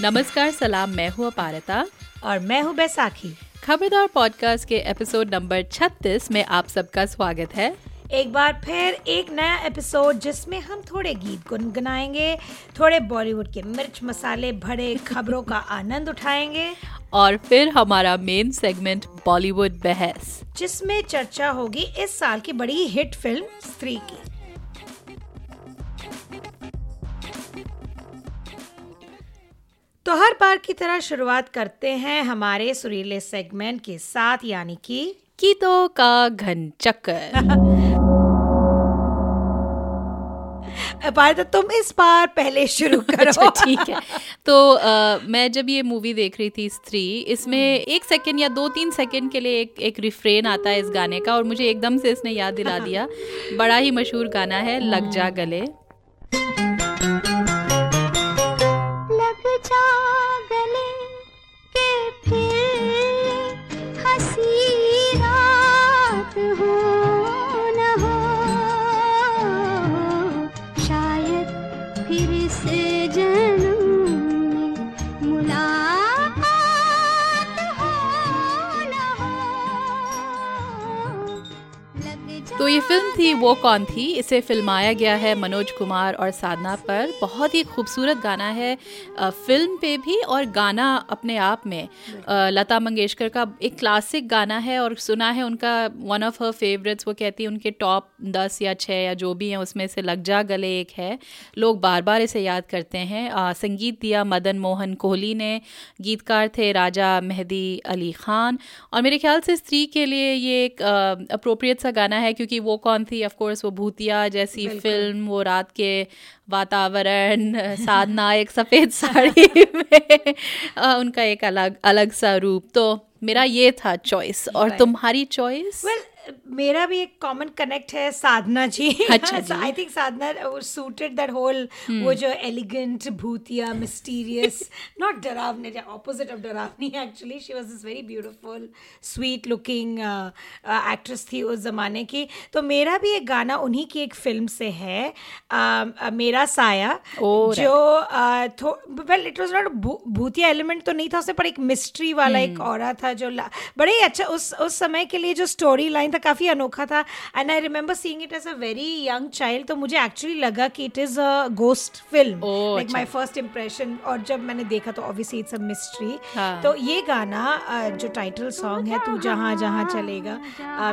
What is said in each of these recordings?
नमस्कार सलाम मैं हूँ अपारता। और मैं हूँ बैसाखी। खबरदार पॉडकास्ट के एपिसोड नंबर 36 में आप सबका स्वागत है। एक बार फिर एक नया एपिसोड जिसमें हम थोड़े गीत गुनगुनाएँगे थोड़े बॉलीवुड के मिर्च मसाले भरे खबरों का आनंद उठाएँगे। और फिर हमारा मेन सेगमेंट बॉलीवुड बहस। जिसमें चर्चा होगी इस साल की बड़ी हिट फ़िल्म स्त्री की। तो हर बार की तरह शुरुआत करते हैं हमारे सुरीले सेगमेंट के साथ यानी कि गीतों का घन चक्कर। तो तुम इस बार पहले शुरू करो। अच्छा ठीक है। तो आ, मैं जब ये मूवी देख रही थी स्त्री इसमें एक सेकंड या दो तीन सेकंड के लिए एक एक रिफ्रेन आता है इस गाने का और मुझे एकदम से इसने याद दिला दिया। बड़ा ही मशहूर गाना है लग जा गले। ये फ़िल्म थी वो कौन थी? इसे फिल्माया गया है मनोज कुमार और साधना पर। बहुत ही खूबसूरत गाना है फ़िल्म पे भी और गाना अपने आप में। लता मंगेशकर का एक क्लासिक गाना है और सुना है उनका वन ऑफ़ हर फेवरेट्स वो कहती है उनके टॉप दस या छः या जो भी हैं उसमें से लग जा गले एक है। लोग बार बार इसे याद करते हैं। संगीत दिया मदन मोहन कोहली ने। गीतकार थे राजा मेहदी अली ख़ान। और मेरे ख्याल से स्त्री के लिए ये एक अप्रोप्रिएट सा गाना है क्योंकि वो कौन थी? ऑफ़ कोर्स वो भूतिया जैसी फ़िल्म वो रात के वातावरण साधना एक सफ़ेद साड़ी में उनका एक अलग अलग सा रूप। तो मेरा ये था चॉइस और तुम्हारी चॉइस well, मेरा भी एक कॉमन कनेक्ट है साधना जी। अच्छा I think Sadhana suited that whole वो जो एलिगेंट भूतिया मिस्टीरियस नॉट डरावने ऑपोजिट ऑफ़ डरावनी actually she was this very beautiful sweet looking actress थी उस ज़माने की। तो मेरा भी एक गाना उन्हीं की एक फ़िल्म से है uh, uh, मेरा साया oh, जो वेल इट वाज नॉट भूतिया एलिमेंट तो नहीं था उससे पर एक मिस्ट्री वाला hmm. एक और था जो बड़े ही अच्छा उस उस समय के लिए जो स्टोरी लाइन था था काफ़ी अनोखा था। And I remember seeing it as a very young child तो मुझे एक्चुअली लगा कि it is a ghost film like my first impression और जब मैंने देखा तो ऑब्वियसली इट्स अ मिस्ट्री तो ये गाना जो टाइटल सॉन्ग है तू जहाँ जहाँ चलेगा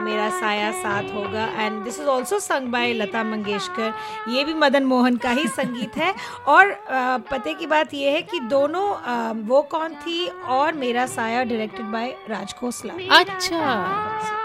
मेरा साया साथ होगा। And this is also sung by Lata Mangeshkar. ये भी मदन मोहन का ही संगीत है। और पते की बात यह है कि दोनों वो कौन थी और मेरा साया डायरेक्टेड बाय राज खोसला। अच्छा।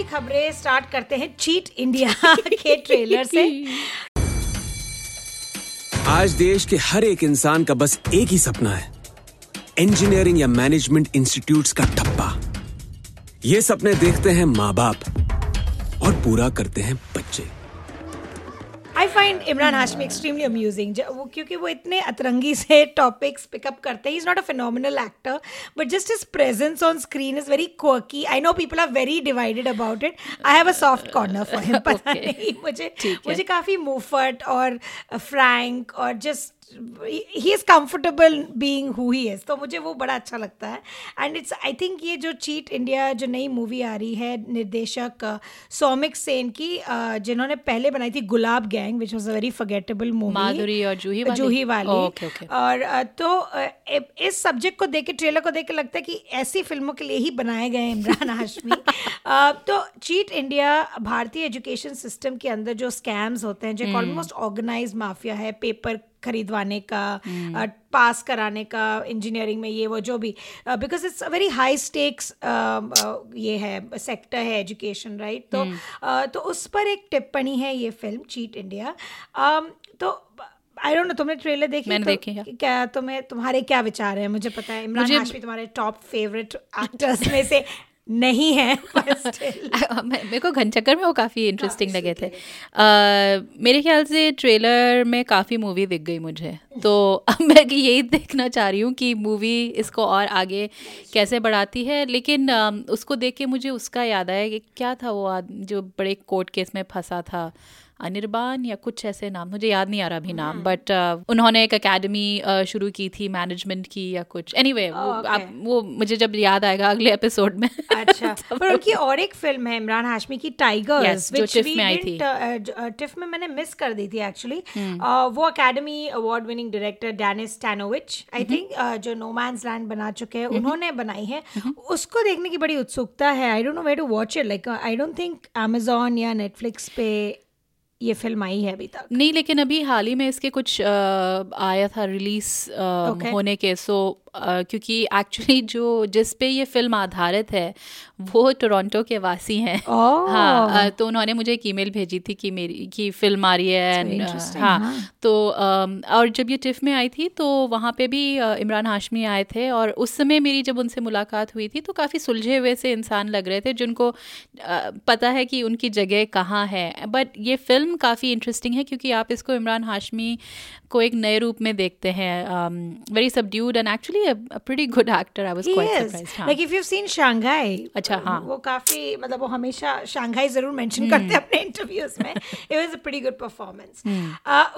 फिल्मी खबरें स्टार्ट करते हैं चीट इंडिया के ट्रेलर से। आज देश के हर एक इंसान का बस एक ही सपना है। इंजीनियरिंग या मैनेजमेंट इंस्टीट्यूट्स का ठप्पा। ये सपने देखते हैं माँ बाप और पूरा करते हैं बच्चे। I find Imran Hashmi extremely amusing वो क्योंकि वो इतने अतरंगी से टॉपिक्स पिकअप करते हैं। Is not a phenomenal actor but just is presence on screen is very क्वकी I know people are very divided about it I have a soft corner for him पता नहीं मुझे मुझे काफ़ी मुफट और फ्रैंक और just he is comfortable being who he is तो मुझे वो बड़ा अच्छा लगता है। एंड इट्स आई थिंक ये जो चीट इंडिया जो नई मूवी आ रही है निर्देशक सौमिक सेन की जिन्होंने पहले बनाई थी Gulaab Gang which was a very forgettable movie Madhuri और जूही वाली? जूही वाली। Okay, okay. और तो इस सब्जेक्ट को देख के ट्रेलर को देख के लगता है कि ऐसी फ़िल्मों के लिए ही बनाए गए इमरान हाशमी। तो चीट इंडिया भारतीय एजुकेशन सिस्टम के अंदर जो स्कैम्स होते हैं जो ऑलमोस्ट ऑर्गेनाइज माफिया है पेपर खरीदवाने का पास हम्म। कराने का इंजीनियरिंग में ये वो जो भी because it's a very high stakes ये है सेक्टर है एजुकेशन राइट तो uh, तो उस पर एक टिप्पणी है ये फ़िल्म चीट इंडिया um, तो आई डोंट नो तुमने ट्रेलर देखी मैंने तो देखी क्या तुम्हें तुम्हारे क्या विचार है? मुझे पता है इमरान हाशमी तुम्हारे टॉप फेवरेट एक्टर्स में से नहीं है। मेरे को घनचक्कर में वो काफ़ी इंटरेस्टिंग लगे थे। uh, मेरे ख्याल से ट्रेलर में काफ़ी मूवी दिख गई मुझे। तो अब मैं यही देखना चाह रही हूँ कि मूवी इसको और आगे कैसे बढ़ाती है। लेकिन uh, उसको देख के मुझे उसका याद आया कि क्या था वो जो बड़े कोर्ट केस में फंसा था। अनिर्बान या कुछ ऐसे नाम मुझे याद नहीं आ रहा अभी नाम बट हम्म। uh, उन्होंने एक अकेडमी uh, शुरू की थी मैनेजमेंट की या कुछ एनी anyway, वो, oh, okay. वो मुझे जब याद आएगा अगले एपिसोड में अच्छा पर उनकी और एक फ़िल्म है इमरान हाशमी की टाइगर्स yes, जो टिफ में आई थी टिफ uh, में मैंने मिस कर दी थी एक्चुअली हम्म। वो academy award winning director Denis Tanovic I think जो नो मैंस लैंड बना चुके हैं हम्म। उन्होंने बनाई है उसको देखने की बड़ी उत्सुकता है I don't know way to watch it like I don't think Amazon या नेटफ्लिक्स पे ये फ़िल्म आई है अभी तक नहीं लेकिन अभी हाल ही में इसके कुछ आ, आया था रिलीज़ okay. होने के सो आ, क्योंकि एक्चुअली जो जिस पे ये फ़िल्म आधारित है वो टोरंटो के वासी हैं oh. हाँ तो उन्होंने मुझे एक ईमेल भेजी थी कि मेरी कि फ़िल्म आ रही है एंड हाँ, हाँ तो आ, और जब ये टिफ में आई थी तो वहाँ पे भी इमरान हाशमी आए थे और उस समय मेरी जब उनसे मुलाकात हुई थी तो काफ़ी सुलझे हुए से इंसान लग रहे थे जिनको पता है कि उनकी जगह कहाँ है बट ये फ़िल्म काफ़ी इंटरेस्टिंग है क्योंकि आप इसको इमरान हाशमी को एक नए रूप में देखते हैं very subdued and actually a, a pretty good actor. I was he quite is. surprised. हाँ. Like if you've seen Shanghai, अच्छा हाँ वो काफ़ी मतलब वो हमेशा शंघाई ज़रूर मेंशन hmm. करते हैं अपने इंटरव्यूज़ में it was a pretty good performance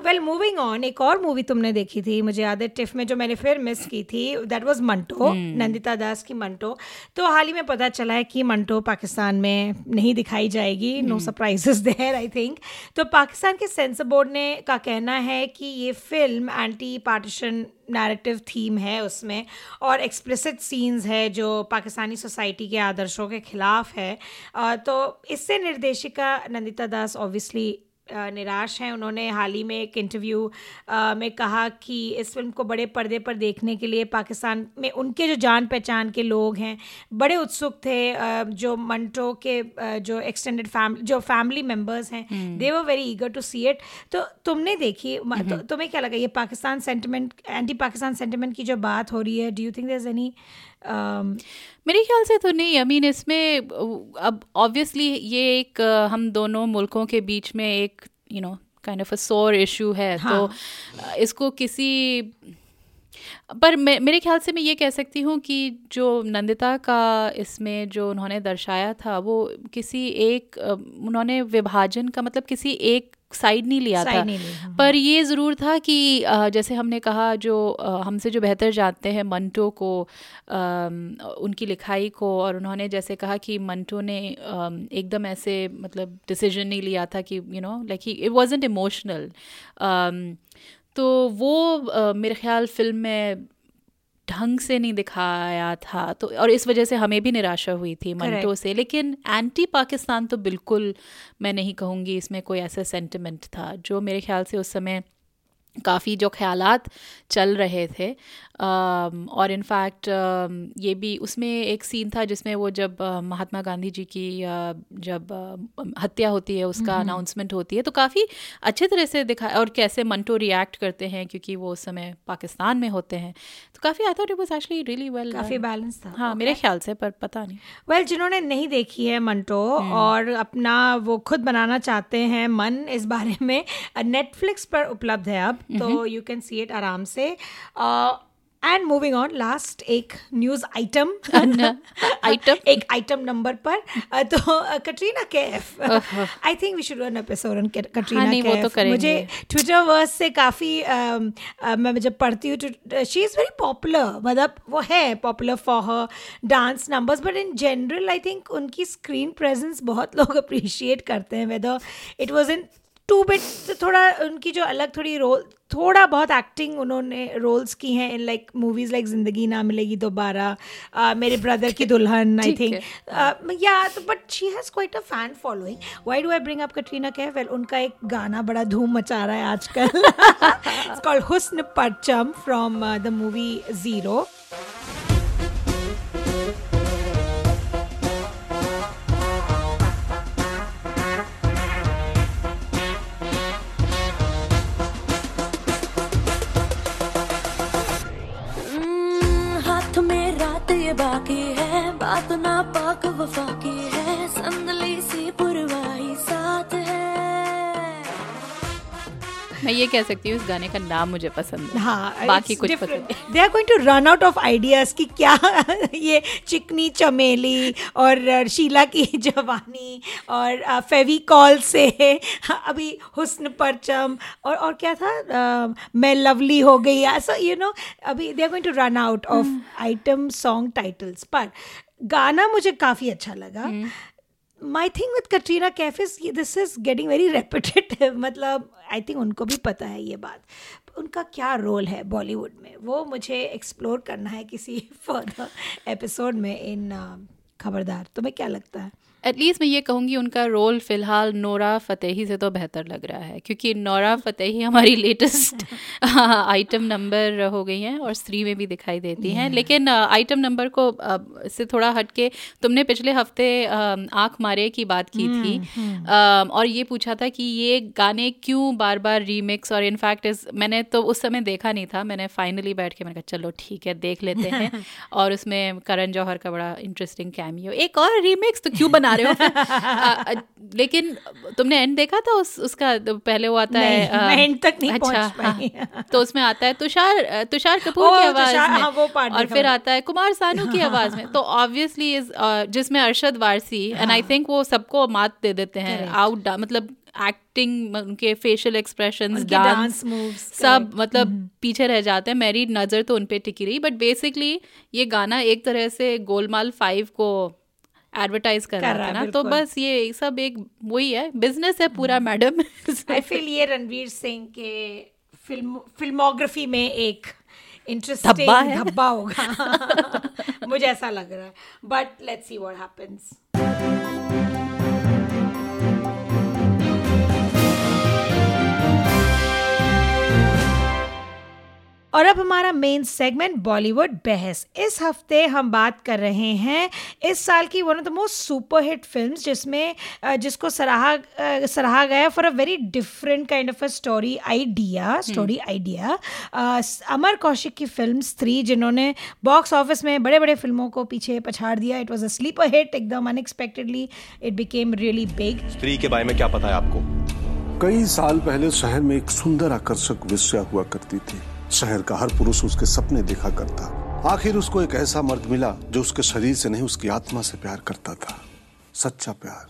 well moving on एक और मूवी तुमने देखी थी मुझे याद है टिफ में जो मैंने फिर मिस की थी दैट वाज मंटो नंदिता दास की मंटो तो हाल ही में पता चला है कि मंटो पाकिस्तान में नहीं दिखाई जाएगी no surprises there I think तो पाकिस्तान के सेंसर बोर्ड ने का कहना है कि ये फ़िल्म एंटी पार्टीशन नैरेटिव थीम है उसमें, और एक्सप्लिसिट सीन्स है जो पाकिस्तानी सोसाइटी के आदर्शों के ख़िलाफ़ है। तो इससे निर्देशिका नंदिता दास ऑब्वियसली निराश हैं। उन्होंने हाल ही में एक इंटरव्यू में कहा कि इस फ़िल्म को बड़े पर्दे पर देखने के लिए पाकिस्तान में उनके जो जान पहचान के लोग हैं बड़े उत्सुक थे। जो मंटो के जो एक्सटेंडेड फैमिली जो फैमिली मेंबर्स हैं they were very eager to see it तो तुमने देखी तो हम्म। तुम्हें क्या लगा ये Pakistan sentiment anti Pakistan sentiment की जो बात हो रही है do you think there any मेरे ख्याल से तो नहीं आई मीन इसमें अब ऑब्वियसली ये एक हम दोनों मुल्कों के बीच में एक you know kind of a sore issue है तो, हाँ. तो इसको किसी पर मैं मेरे ख्याल से मैं ये कह सकती हूँ कि जो नंदिता का इसमें जो उन्होंने दर्शाया था वो किसी एक उन्होंने विभाजन का मतलब किसी एक साइड नहीं लिया था नहीं हाँ। पर ये ज़रूर था कि जैसे हमने कहा जो हमसे जो बेहतर जानते हैं मंटो को उनकी लिखाई को और उन्होंने जैसे कहा कि मंटो ने एकदम ऐसे मतलब डिसीज़न नहीं लिया था कि you know like he it wasn't emotional तो वो मेरे ख्याल फ़िल्म में ढंग से नहीं दिखाया था। तो और इस वजह से हमें भी निराशा हुई थी मंटो से। लेकिन एंटी पाकिस्तान तो बिल्कुल मैं नहीं कहूँगी इसमें कोई ऐसा सेंटिमेंट था जो मेरे ख्याल से उस समय काफ़ी जो ख्यालात चल रहे थे। और इनफैक्ट ये भी उसमें एक सीन था जिसमें वो जब महात्मा गांधी जी की जब हत्या होती है उसका अनाउंसमेंट होती है तो काफ़ी अच्छे तरह से दिखा और कैसे मंटो रिएक्ट करते हैं क्योंकि वो उस समय पाकिस्तान में होते हैं। तो काफ़ी I thought it was actually really well काफ़ी बैलेंस था हाँ okay. मेरे ख्याल से पर पता नहीं। वेल well, जिन्होंने नहीं देखी है मंटो हम्म। और अपना वो खुद बनाना चाहते हैं मन इस बारे में नेटफ्लिक्स पर उपलब्ध है अब। तो यू कैन सी इट आराम से। एंड मूविंग ऑन लास्ट एक न्यूज़ आइटम आइटम एक आइटम नंबर पर। तो Katrina Kaif I think we should an episode on Katrina Kaif मुझे ट्विटर वर्स से काफ़ी मैं जब पढ़ती हूँ शी इज़ वेरी पॉपुलर मतलब वो है popular for her dance numbers but in general I think उनकी स्क्रीन प्रेजेंस बहुत लोग अप्रिशिएट करते हैं whether it was in two bit थोड़ा उनकी जो अलग थोड़ी रोल थोड़ा बहुत एक्टिंग उन्होंने रोल्स की हैं इन लाइक मूवीज़ लाइक ज़िंदगी ना मिलेगी दोबारा मेरे ब्रदर की दुल्हन आई थिंक या तो but she has quite a fan following why do I bring up Katrina Kaif well उनका एक गाना बड़ा धूम मचा रहा है आजकल. कॉल्ड हुस्न परचम फ्रॉम द मूवी ज़ीरो नापाक वफा की है संदली सी पुरवाही साथ है। मैं ये कह सकती हूँ इस गाने का नाम मुझे पसंद है। हाँ बाकी कुछ पसंद they are going to run out of ideas कि क्या ये चिकनी चमेली और शीला की जवानी और फेविकॉल से अभी हुस्न परचम और और क्या था? uh, मैं लवली हो गई ऐसा यू नो अभी they are going to run out of item song titles पर गाना मुझे काफ़ी अच्छा लगा. My think with Katrina Kaif is this is getting very repetitive मतलब आई थिंक उनको भी पता है ये बात। उनका क्या रोल है बॉलीवुड में? वो मुझे एक्सप्लोर करना है किसी फर्दर एपिसोड में इन uh, खबरदार। तुम्हें क्या लगता है? एटलीस्ट मैं ये कहूँगी उनका रोल फ़िलहाल नोरा फ़तेही से तो बेहतर लग रहा है क्योंकि नोरा फ़तेही हमारी लेटेस्ट आइटम नंबर हो गई हैं और स्त्री में भी दिखाई देती हैं। लेकिन आइटम नंबर को से थोड़ा हट के तुमने पिछले हफ़्ते आँख मारे की बात की थी हम्म, हम्म। और ये पूछा था कि ये गाने क्यों बार बार रीमिक्स और इनफैक्ट इस मैंने तो उस समय देखा नहीं था मैंने फाइनली बैठ के मैंने कहा चलो ठीक है देख लेते हैं। और उसमें करण जौहर का बड़ा इंटरेस्टिंग कैमियो एक और रीमिक्स तो क्यों बना रहे हो? लेकिन तुमने एंड देखा था उस उसका तो पहले वो आता है आ, मैं एंड तक नहीं अच्छा हाँ, तो उसमें आता है तुषार तुषार कपूर की आवाज़ में। हाँ, वो और फिर आता है कुमार सानू की आवाज़ में। तो ऑब्वियसली जिसमें Arshad Warsi and I think वो सबको मात दे देते हैं। आउट मतलब एक्टिंग उनके फेशियल एक्सप्रेशन डांस मूव्स सब मतलब mm-hmm. पीछे रह जाते हैं। मेरी नज़र तो उन पर टिकी रही बट बेसिकली ये गाना एक तरह से गोलमाल फाइव को एडवर्टाइज कर, कर रहा था ना तो बस ये सब एक वही है बिज़नेस है पूरा मैडम आई फील ये रणवीर सिंह के फ़िल्म फिल्मोग्राफी में एक इंटरेस्टिंग धब्बा, धब्बा होगा। मुझे ऐसा लग रहा है। But let's see what happens और अब हमारा मेन सेगमेंट बॉलीवुड बहस। इस हफ़्ते हम बात कर रहे हैं इस साल की one of the most super hit film जिसमें जिसको सराहा सराहा गया for a very different kind of a story idea story idea Amar Kaushik की फ़िल्म स्त्री जिन्होंने बॉक्स ऑफ़िस में बड़े बड़े फ़िल्मों को पीछे पछाड़ दिया। It was a sleeper hit एकदम unexpectedly it became really big Stree के बारे में क्या पता है आपको? कई साल पहले शहर में एक सुंदर आकर्षक विषय हुआ करती थी। शहर का हर पुरुष उसके सपने देखा करता। आखिर उसको एक ऐसा मर्द मिला जो उसके शरीर से नहीं, उसकी आत्मा से प्यार करता था। सच्चा प्यार।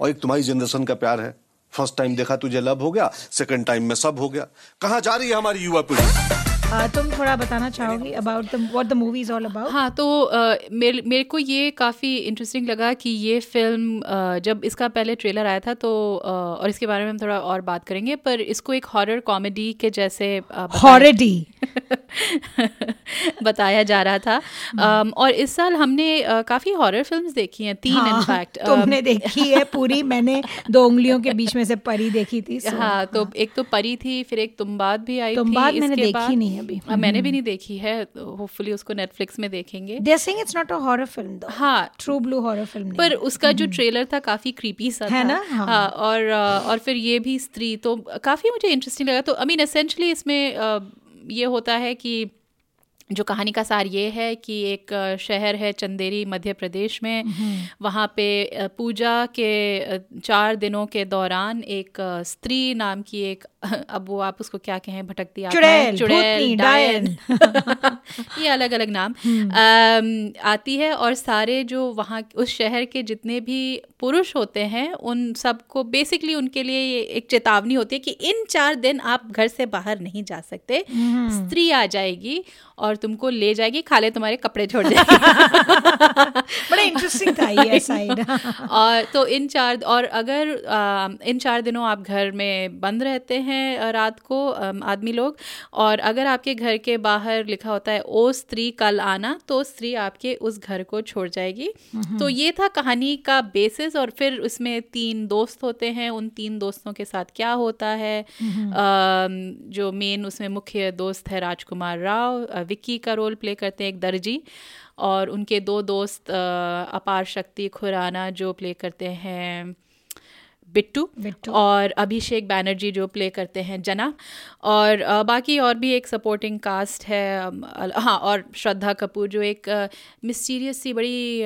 और एक तुम्हारी जनरेशन का प्यार है। फ़र्स्ट टाइम देखा तुझे लव हो गया, सेकंड टाइम में सब हो गया। कहा जा रही है हमारी युवा पीढ़ी? तुम थोड़ा बताना चाहोगी about what the movie is all about हाँ तो uh, मेरे मेरे को ये काफ़ी इंटरेस्टिंग लगा कि ये फ़िल्म uh, जब इसका पहले ट्रेलर आया था तो uh, और इसके बारे में हम थोड़ा और बात करेंगे पर इसको एक हॉरर कॉमेडी के जैसे हॉरडी बताया जा रहा था। um, और इस साल हमने uh, काफ़ी हॉरर फिल्म्स देखी हैं तीन हाँ, इनफैक्ट तुमने um, देखी है पूरी मैंने दो उंगलियों के बीच में से परी देखी थी हाँ तो हाँ. एक तो परी थी फिर एक तुम बात भी आई तुम बात मैंने देखी नहीं अभी। हाँ, मैंने भी हम्म। नहीं देखी है होपफुली उसको नेटफ्लिक्स में देखेंगे। They it's not a horror film though हाँ। ट्रू ब्लू हॉरर फ़िल्म पर उसका जो ट्रेलर हम्म। था काफ़ी क्रीपी सा है ना? हाँ, हाँ और uh, और फिर ये भी स्त्री तो काफ़ी मुझे इंटरेस्टिंग लगा। तो आई मीन एसेंशली इसमें ये होता है कि जो कहानी का सार ये है कि एक शहर है चंदेरी मध्य प्रदेश में। हम्म। वहाँ पे पूजा के चार दिनों के दौरान एक स्त्री नाम की एक अब वो आप उसको क्या कहें भटकती चुड़ैल चुड़ैल डायन ये अलग अलग नाम। आ, हम्म। आती है और सारे जो वहाँ उस शहर के जितने भी पुरुष होते हैं उन सबको बेसिकली उनके लिए एक चेतावनी होती है कि इन चार दिन आप घर से बाहर नहीं जा सकते। हम्म। स्त्री आ जाएगी और तुमको ले जाएगी खाले तुम्हारे कपड़े छोड़ जाएगी बड़ा इंटरेस्टिंग था ये साइड और तो इन चार और अगर आ, इन चार दिनों आप घर में बंद रहते हैं रात को आदमी लोग। और अगर आपके घर के बाहर लिखा होता है ओ स्त्री कल आना तो स्त्री आपके उस घर को छोड़ जाएगी। तो ये था कहानी का बेसिस और फिर उसमें तीन दोस्त होते हैं। उन तीन दोस्तों के साथ क्या होता है? आ। जो मेन उसमें मुख्य दोस्त है राजकुमार राव विक्की का रोल प्ले करते हैं एक दर्जी। और उनके दो दोस्त अपार शक्ति खुराना जो प्ले करते हैं। बिट्टू और अभिषेक बैनर्जी जो प्ले करते हैं जना। और बाकी और भी एक सपोर्टिंग कास्ट है हाँ और श्रद्धा कपूर जो एक मिस्टीरियस सी बड़ी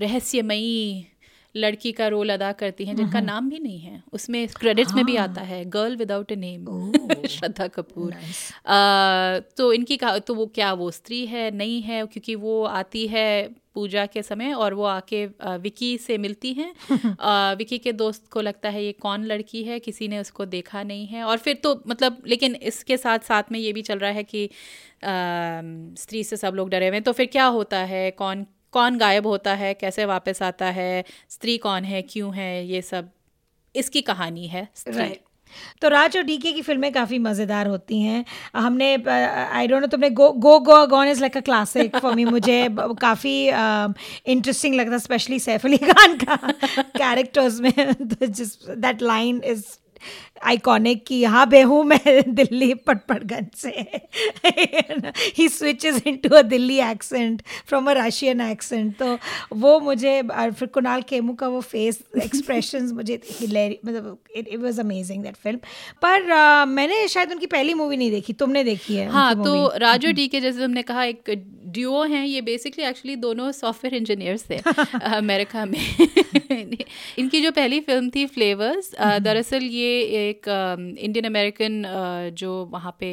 रहस्यमयी लड़की का रोल अदा करती हैं जिनका नाम भी नहीं है। उसमें क्रेडिट्स हाँ। में भी आता है girl without a name Shraddha Kapoor. तो इनकी का तो वो क्या वो स्त्री है नहीं है क्योंकि वो आती है पूजा के समय और वो आके विकी से मिलती हैं। विकी के दोस्त को लगता है ये कौन लड़की है? किसी ने उसको देखा नहीं है। और फिर तो मतलब लेकिन इसके साथ साथ में ये भी चल रहा है कि स्त्री से सब लोग डरे हुए हैं। तो फिर क्या होता है? कौन कौन गायब होता है? कैसे वापस आता है? स्त्री कौन है? क्यों है? ये सब इसकी कहानी है। राइट तो राज और डीके की फ़िल्में काफ़ी मज़ेदार होती हैं। हमने आई डोंट नो तुमने go go go, gone is like a classic for me मुझे काफ़ी इंटरेस्टिंग लगता स्पेशली सैफ अली खान का कैरेक्टर्स में दैट लाइन इज़ आइकॉनिक कि हाँ पे हूँ मैं दिल्ली पटपटगंज से। He switches into a Delhi accent from a Russian accent तो वो मुझे फिर कुणाल केमू का वो फेस एक्सप्रेशन मुझे मतलब it was amazing that film पर uh, मैंने शायद उनकी पहली मूवी नहीं देखी तुमने देखी है हाँ तो राजू डी के जैसे तुमने कहा एक ड्यूओ हैं ये बेसिकली एक्चुअली दोनों सॉफ्टवेयर इंजीनियर्स थे अमेरिका में। इनकी जो पहली फ़िल्म थी फ्लेवर्स दरअसल ये एक इंडियन अमेरिकन जो वहाँ पे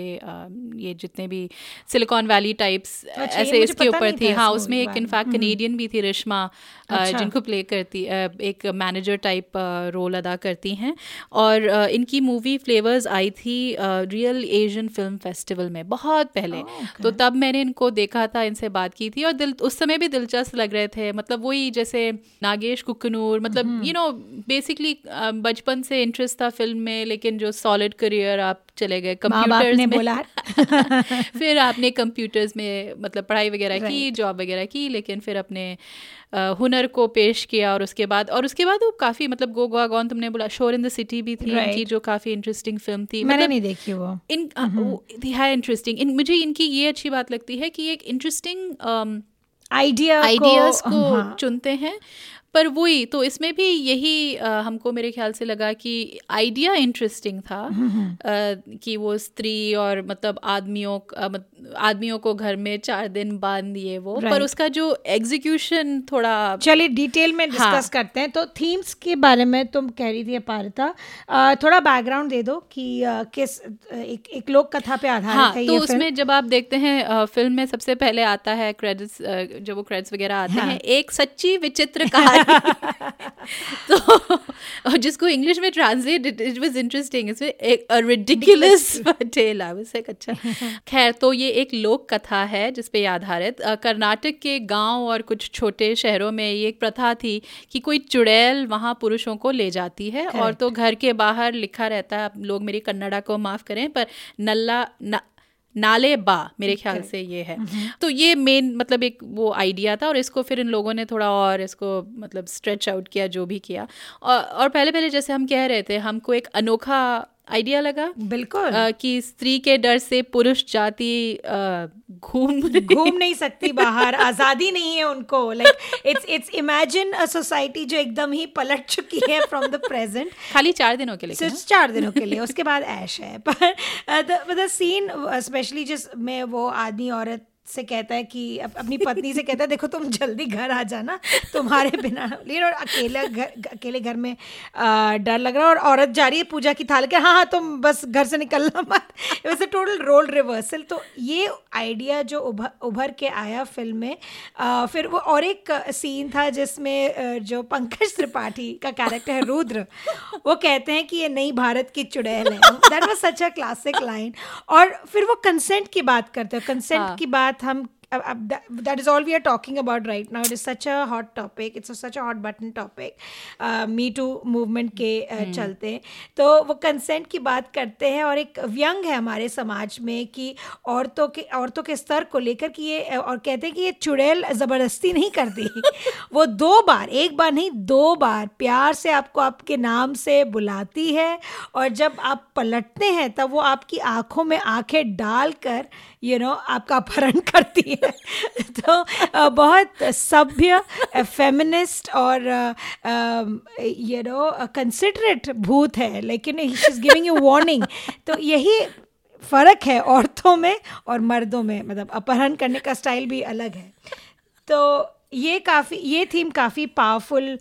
ये जितने भी सिलिकॉन वैली टाइप्स ऐसे इसके ऊपर थी। हाँ उसमें एक इनफैक्ट कनेडियन भी थी रिश्मा अच्छा। जिनको प्ले करती एक मैनेजर टाइप रोल अदा करती हैं। और इनकी मूवी फ्लेवर्स आई थी रियल एशियन फ़िल्म फेस्टिवल में बहुत पहले। तो तब मैंने इनको देखा था इनसे बात की थी और दिल उस समय भी दिलचस्प लग रहे थे। मतलब वही जैसे नागेश कुकनूर मतलब यू नो बेसिकली बचपन से इंटरेस्ट था फ़िल्म में लेकिन जो सॉलिड करियर आप चले गए कंप्यूटर्स में। बोला। फिर आपने कंप्यूटर्स में मतलब पढ़ाई वगैरह right. की जॉब वगैरह की लेकिन फिर अपने हुनर को पेश किया और उसके बाद और उसके बाद वो काफ़ी मतलब गो गोवा गॉन तुमने बोला शोर इन द सिटी भी थी इनकी जो काफ़ी इंटरेस्टिंग फ़िल्म थी। मैंने मतलब नहीं देखी वो। इन थी है इंटरेस्टिंग इन मुझे इनकी ये अच्छी बात लगती है कि एक इंटरेस्टिंग आइडिया आइडियाज़ को, को हाँ. चुनते हैं। पर वही तो इसमें भी यही आ, हमको मेरे ख्याल से लगा कि आइडिया इंटरेस्टिंग था आ, कि वो स्त्री और मतलब आदमियों आदमियों को घर में चार दिन बाँध दिए वो right. पर उसका जो एग्जीक्यूशन थोड़ा चलिए डिटेल में डिस्कस हाँ. करते हैं तो थीम्स के बारे में तुम कह रही थी अपारता थोड़ा बैकग्राउंड दे दो कि आ, किस एक, एक लोक कथा पे आधारित हाँ, है तो उसमें जब आप देखते हैं फ़िल्म में सबसे पहले आता है क्रेडिट्स जब वो क्रेडिट्स वगैरह आते हाँ. हैं एक सच्ची विचित्र कहानी तो जिसको इंग्लिश में ट्रांसलेट इट वाज इंटरेस्टिंग इसमें एक ridiculous tale I was like अच्छा। खैर तो ये एक लोक कथा है जिस पे आधारित। कर्नाटक के गाँव और कुछ छोटे शहरों में ये एक प्रथा थी कि कोई चुड़ैल वहाँ पुरुषों को ले जाती है। और तो घर के बाहर लिखा रहता है लोग मेरी कन्नड़ा को माफ़ करें पर नल्ला न, नाले बा मेरे ख्याल से ये है। तो ये मेन मतलब एक वो आइडिया था और इसको फिर इन लोगों ने थोड़ा और इसको मतलब स्ट्रेच आउट किया जो भी किया। और, और पहले पहले जैसे हम कह रहे थे हमको एक अनोखा आइडिया लगा? बिल्कुल। कि स्त्री के डर से पुरुष जाति घूम घूम नहीं सकती बाहर आज़ादी नहीं है उनको। Like it's it's imagine a society जो एकदम ही पलट चुकी है फ्रॉम द प्रेजेंट खाली चार दिनों के लिए सिर्फ़ चार दिनों के लिए उसके बाद ऐश है। पर द सीन स्पेशली जिस में वो आदमी औरत से कहता है कि अप, अपनी पत्नी से कहता है देखो तुम जल्दी घर आ जाना तुम्हारे बिना लेकिन और अकेला घर अकेले घर में डर लग रहा है और औरत जा रही है पूजा की थाल के हाँ हाँ तुम बस घर से निकलना मत। अ टोटल रोल रिवर्सल तो ये आइडिया जो उभर उभर के आया फ़िल्म में आ, फिर वो और एक सीन था जिसमें जो पंकज त्रिपाठी का कैरेक्टर है रुद्र वो कहते हैं कि ये नई भारत की चुड़ैल है। That was such a classic line और फिर वो कंसेंट की बात करते हैं। कंसेंट हाँ. की बात साथ हम that, that is all we are talking about right now. It is such a hot topic. It's a, such a hot button topic. Uh, Me Too के uh, hmm. चलते तो वो कंसेंट की बात करते हैं और एक व्यंग है हमारे समाज में कि औरतों के औरतों के स्तर को लेकर कि ये और कहते हैं कि ये चुड़ैल ज़बरदस्ती नहीं करती वो दो बार एक बार नहीं दो बार प्यार से आपको आपके नाम से बुलाती है और जब आप पलटते हैं तब वो आपकी आँखों में आँखें डालकर यू you नो know, आपका अपहरण करती है। तो बहुत सभ्य फेमिनिस्ट और यू नो कंसिडरेट भूत है लेकिन he is giving you warning तो यही फ़र्क है औरतों में और मर्दों में मतलब अपहरण करने का स्टाइल भी अलग है। तो ये काफ़ी ये थीम काफ़ी पावरफुल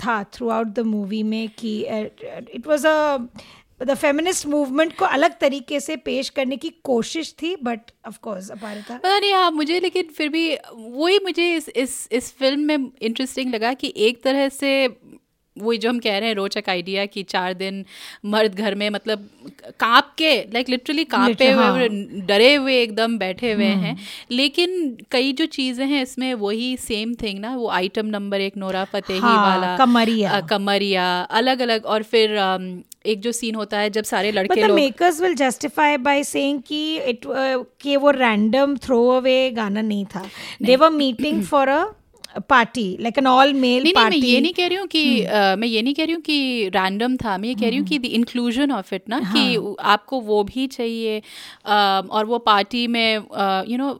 था थ्रू आउट द मूवी में कि it was a the feminist movement को अलग तरीके से पेश करने की कोशिश थी बट ऑफ़ कोर्स अपारिता पता नहीं हाँ मुझे, लेकिन फिर भी वही मुझे इस इस इस फ़िल्म में इंटरेस्टिंग लगा कि एक तरह से वही जो हम कह रहे हैं रोचक आइडिया कि चार दिन मर्द घर में मतलब काँप के लाइक लिटरली कांपे हुए हाँ। डरे हुए एकदम बैठे हुए हम्म। हैं लेकिन कई जो चीज़ें हैं इसमें वही सेम थिंग ना वो आइटम नंबर एक नोरा फतेही हाँ, वाला कमरिया आ, कमरिया अलग अलग और फिर आ, एक जो सीन होता है जब सारे लड़के लोग makers will justify by saying कि इट कि वो रैंडम थ्रो अवे गाना नहीं था they were meeting for a party like an all male party मैं ये नहीं कह रही हूँ कि uh, मैं ये नहीं कह रही हूँ कि रैंडम था मैं ये कह रही हूँ कि द इंक्लूजन ऑफ़ इट ना हाँ. कि आपको वो भी चाहिए uh, और वो पार्टी में यू नो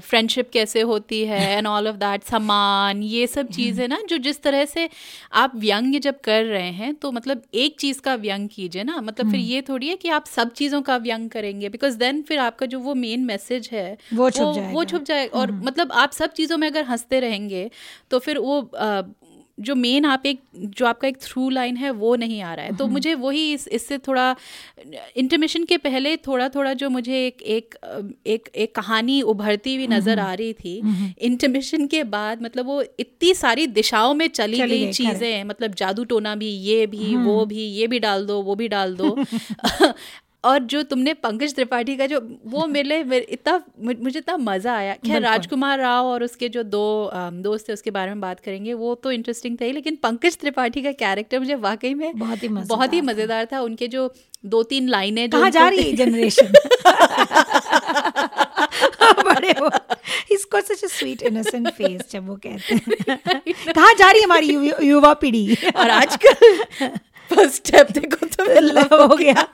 फ्रेंडशिप कैसे होती है एंड ऑल ऑफ़ दैट सामान ये सब चीज़ें ना जो जिस तरह से आप व्यंग जब कर रहे हैं तो मतलब एक चीज़ का व्यंग कीजिए ना मतलब फिर ये थोड़ी है कि आप सब चीज़ों का व्यंग करेंगे बिकॉज़ देन फिर आपका जो वो मेन मैसेज है वो छुप जाएगा वो छुप जाएगा और मतलब आप सब चीज़ों में अगर हँसते रहेंगे तो फिर वो जो मेन आप एक जो आपका एक थ्रू लाइन है वो नहीं आ रहा है तो हम्म। मुझे वही इस इससे थोड़ा इंटरमिशन के पहले थोड़ा थोड़ा जो मुझे एक एक एक एक कहानी उभरती हुई नज़र हम्म। आ रही थी इंटरमिशन हम्म। के बाद मतलब वो इतनी सारी दिशाओं में चली, चली गई चीज़ें मतलब जादू टोना भी ये भी वो भी ये भी डाल दो वो भी डाल दो और जो तुमने पंकज त्रिपाठी का जो वो मिले इतना मुझे इतना मज़ा आया। खैर राजकुमार राव और उसके जो दो दोस्त थे उसके बारे में बात करेंगे वो तो इंटरेस्टिंग था ही लेकिन पंकज त्रिपाठी का कैरेक्टर मुझे वाकई में बहुत ही बहुत ही मज़ेदार था। उनके जो दो तीन लाइनें कहाँ जा रही है जनरेशन बड़े हो इसको सच स्वीट इनोसेंट फेस जब वो कहते हैं। कहाँ जा रही है हमारी युवा पीढ़ी? और आजकल फ़र्स्ट स्टेप देखो तो लव हो। गया।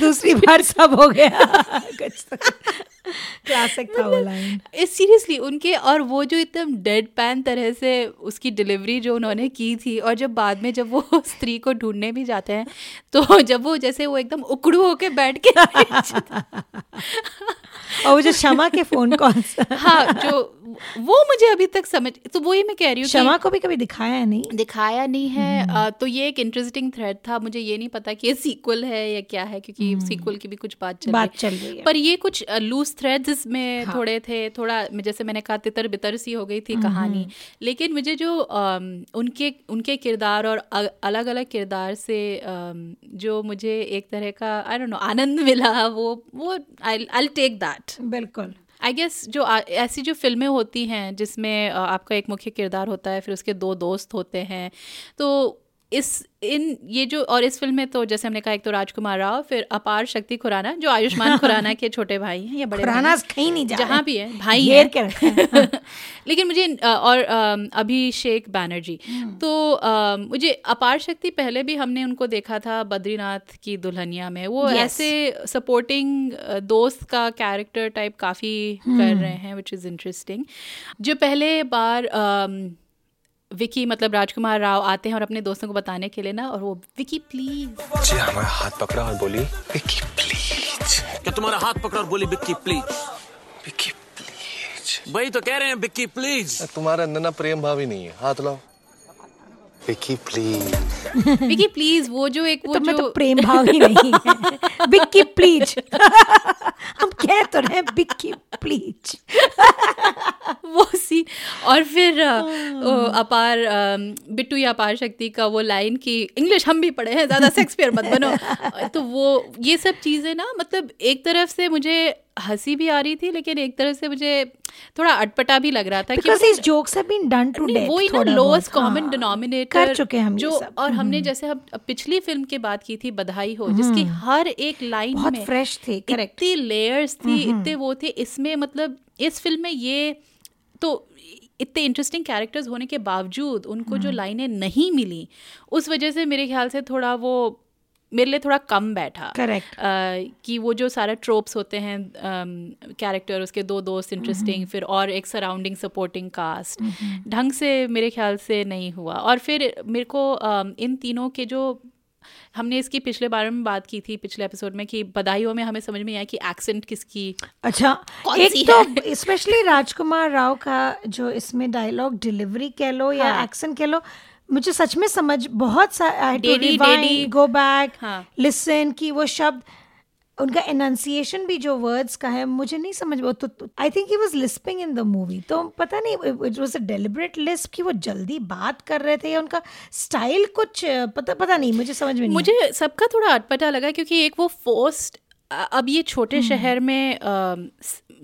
दूसरी बार सब हो गया। क्लासिक था वो लाइन सीरियसली उनके और वो जो एकदम डेड पैन तरह से उसकी डिलीवरी जो उन्होंने की थी और जब बाद में जब वो स्त्री को ढूँढने भी जाते हैं तो जब वो जैसे वो एकदम उकड़ू होके बैठ के और वो जो क्षमा के फ़ोन कॉल हाँ जो वो मुझे अभी तक समझ तो वही मैं कह रही हूँ क्षमा को भी कभी दिखाया नहीं? दिखाया नहीं है। हम्म। तो ये एक इंटरेस्टिंग थ्रेड था मुझे ये नहीं पता कि ये सीक्वल है या क्या है क्योंकि सीक्वल हम्म। की भी कुछ बात चल बात चल रही है। पर ये कुछ लूज थ्रेड्स में हाँ. थोड़े थे थोड़ा जैसे मैंने कहा तितर बितर सी हो गई थी हम्म, कहानी। लेकिन मुझे जो उनके उनके किरदार और अलग अलग किरदार से जो मुझे एक तरह का आई डोंट नो आनंद मिला वो वो आई आई टेक दैट बिल्कुल। आई गेस जो ऐसी जो फ़िल्में होती हैं जिसमें आपका एक मुख्य किरदार होता है फिर उसके दो दोस्त होते हैं तो इस इन ये जो और इस फ़िल्म में तो जैसे हमने कहा एक तो राजकुमार राव फिर अपार शक्ति खुराना जो आयुष्मान खुराना के छोटे भाई हैं या बड़े खुराना कहीं नहीं जहाँ भी है भाई है। लेकिन मुझे और अभिषेक बैनर्जी हम्म। तो मुझे अपार शक्ति पहले भी हमने उनको देखा था बद्रीनाथ की दुल्हनिया में। वो ऐसे सपोर्टिंग दोस्त का कैरेक्टर टाइप काफ़ी कर हम्म। रहे हैं विच इज़ इंटरेस्टिंग जो पहले बार विकी मतलब राजकुमार राव आते हैं और अपने दोस्तों को बताने के लिए ना और वो विकी प्लीज़ जी हमारा हाथ पकड़ा और बोली विकी प्लीज़ क्या तुम्हारा हाथ पकड़ा और बोली विक्की प्लीज़ विक्की प्लीज़ वही तो कह रहे हैं विक्की प्लीज़ तुम्हारे अंदर ना प्रेम भाव ही नहीं है हाथ लाओ। विकी प्लीज़ विकी प्लीज़ वो जो एक वो तो जो तो प्रेम भाव ही नहीं है। विक्की प्लीज़ हम कह तो रहे विक्की प्लीज़ वो सी और फिर हाँ। अपार बिट्टू या अपार शक्ति का वो लाइन की इंग्लिश हम भी पढ़े हैं ज़्यादा शेक्सपियर मत बनो तो वो ये सब चीज़ें ना मतलब एक तरफ़ से मुझे हँसी भी आ रही थी लेकिन एक तरह से मुझे थोड़ा अटपटा भी लग रहा था कि jokes have been done to death वही ना लोएस्ट कॉमन डिनोमिनेटर कर चुके हम जो और हमने हम्म। जैसे हम पिछली फ़िल्म की बात की थी बधाई हो जिसकी हम्म। हर एक लाइन बहुत में फ्रेश थे करेक्ट इतनी लेयर्स थी हम्म, इतने वो थे इसमें मतलब इस फ़िल्म में ये तो इतने इंटरेस्टिंग कैरेक्टर्स होने के बावजूद उनको जो लाइनें नहीं मिली उस वजह से मेरे ख्याल से थोड़ा वो मेरे लिए थोड़ा कम बैठा। करेक्ट uh, कि वो जो सारे ट्रोप्स होते हैं कैरेक्टर उसके दो दोस्त इंटरेस्टिंग फिर और एक सराउंडिंग सपोर्टिंग कास्ट ढंग से मेरे ख्याल से नहीं हुआ। और फिर मेरे को इन तीनों के जो हमने इसकी पिछले बारे में बात की थी पिछले एपिसोड में कि बधाइयों में हमें समझ में आया कि एक्सेंट किसकी अच्छा एक तो स्पेशली राजकुमार राव का जो इसमें डायलॉग डिलीवरी कह लो या एक्सेंट कह लो मुझे सच में समझ बहुत सा गो बैक लिसन की वो शब्द उनका एनाउंसिएशन भी जो वर्ड्स का है मुझे नहीं समझ वो तो I think he was lisping in the movie तो पता नहीं it was a deliberate lisp कि वो जल्दी बात कर रहे थे या उनका स्टाइल कुछ पता पता नहीं मुझे समझ में नहीं मुझे सबका थोड़ा अटपटा लगा क्योंकि एक वो फोर्स्ड अब ये छोटे हम्म। शहर में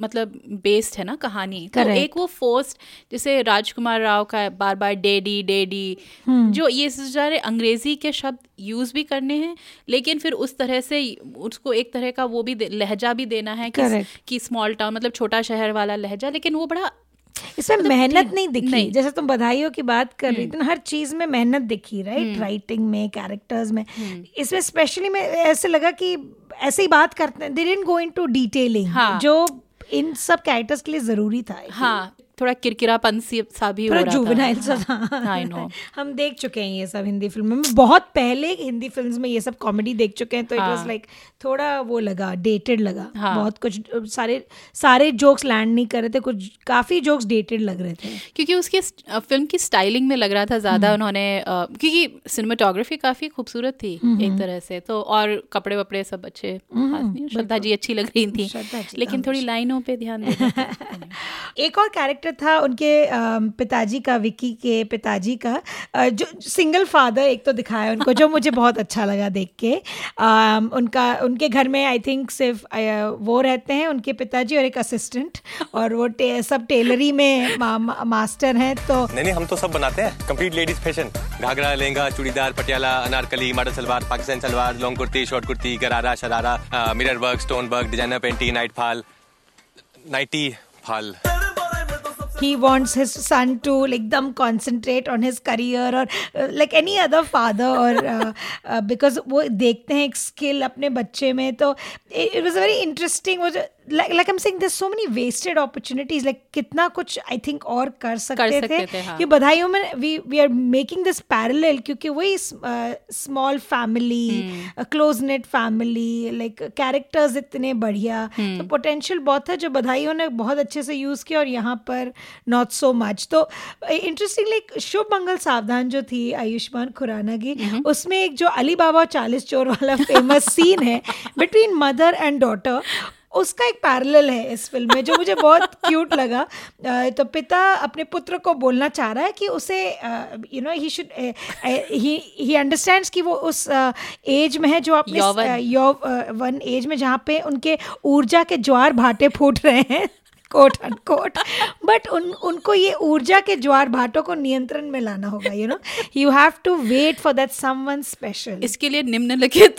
मतलब बेस्ड है ना कहानी तो एक वो फोर्स्ट जैसे राजकुमार राव का बार बार डेडी डेडी। जो ये सारे अंग्रेज़ी के शब्द यूज़ भी करने हैं लेकिन फिर उस तरह से उसको एक तरह का वो भी लहजा भी देना है कि, कि स्मॉल टाउन मतलब छोटा शहर वाला लहजा लेकिन वो बड़ा इसमें मतलब मेहनत नहीं दिखी नहीं। जैसे तुम बधाइयों की बात कर रही थी हम्म। हर चीज़ में मेहनत दिखी राइट राइटिंग हम्म। में कैरेक्टर्स में हम्म। इसमें स्पेशली में ऐसे लगा कि ऐसे ही बात करते हैं they didn't go into detailing जो इन सब कैरेक्टर्स के लिए ज़रूरी था हाँ थोड़ा किरकिरापन सा भी हो रहा था। सा नो हम देख चुके हैं ये सब हिंदी फ़िल्म में। बहुत पहले हिंदी फ़िल्म में ये सब कॉमेडी देख चुके हैं तो इट वाज लाइक थोड़ा वो लगा डेटेड लगा। हाँ. बहुत कुछ सारे सारे जोक्स लैंड नहीं कर रहे थे कुछ काफ़ी जोक्स डेटेड लग रहे थे। क्योंकि उसकी फ़िल्म की स्टाइलिंग में लग रहा था ज़्यादा हम्म। उन्होंने क्योंकि सिनेमाटोग्राफी काफ़ी खूबसूरत थी हम्म, एक हम्म। तरह से तो और कपड़े वपड़े सब अच्छे श्रद्धा जी अच्छी लग रही थी। लेकिन थोड़ी लाइनों पे ध्यान एक और कैरेक्टर कैरेक्टर था उनके पिताजी का विकी के पिताजी का जो सिंगल फादर एक तो दिखाया उनको जो मुझे बहुत अच्छा लगा देख के। उनका उनके घर में आई थिंक सिर्फ़ वो रहते हैं उनके पिताजी और एक असिस्टेंट और वो टे, सब टेलरी में मा, मा, मास्टर हैं तो नहीं नहीं हम तो सब बनाते हैं। Complete ladies fashion ghagra lehenga churidar Patiala Anarkali model salwar Pakistan salwar long kurti short kurti gharara sharara mirror work stone work designer panty night fall nighty fall he wants his son to like them concentrate on his career or uh, like any other father or uh, uh, because वो देखते हैं एक skill अपने बच्चे में तो it was a very interesting वो like like I'm saying there's so many wasted opportunities like कितना कुछ I think और कर सकते, कर सकते थे, थे हाँ. कि बधाइयों में we we are making this parallel क्योंकि वही small family close knit family like characters इतने बढ़िया hmm. तो पोटेंशियल बहुत है जो बधाइयों ने बहुत अच्छे से यूज़ किया और यहाँ पर नॉट सो मच तो इंटरेस्टिंगली शुभ मंगल सावधान जो थी आयुष्मान खुराना की hmm. उसमें एक जो अली बाबा चालीस चोर वाला फ़ेमस सीन है बिटवीन मदर एंड डॉटर उसका एक पैरेलल है इस फ़िल्म में जो मुझे बहुत क्यूट लगा। तो पिता अपने पुत्र को बोलना चाह रहा है कि उसे you know he should he understands कि वो उस एज में है जो अपने यौवन। एज में जहाँ पे उनके ऊर्जा के ज्वार भाटे फूट रहे हैं। कोट कोट बट उन उनको ये ऊर्जा के ज्वार भाटों को नियंत्रण में लाना होगा you know you have to wait for that someone special इसके लिए निम्नलिखित।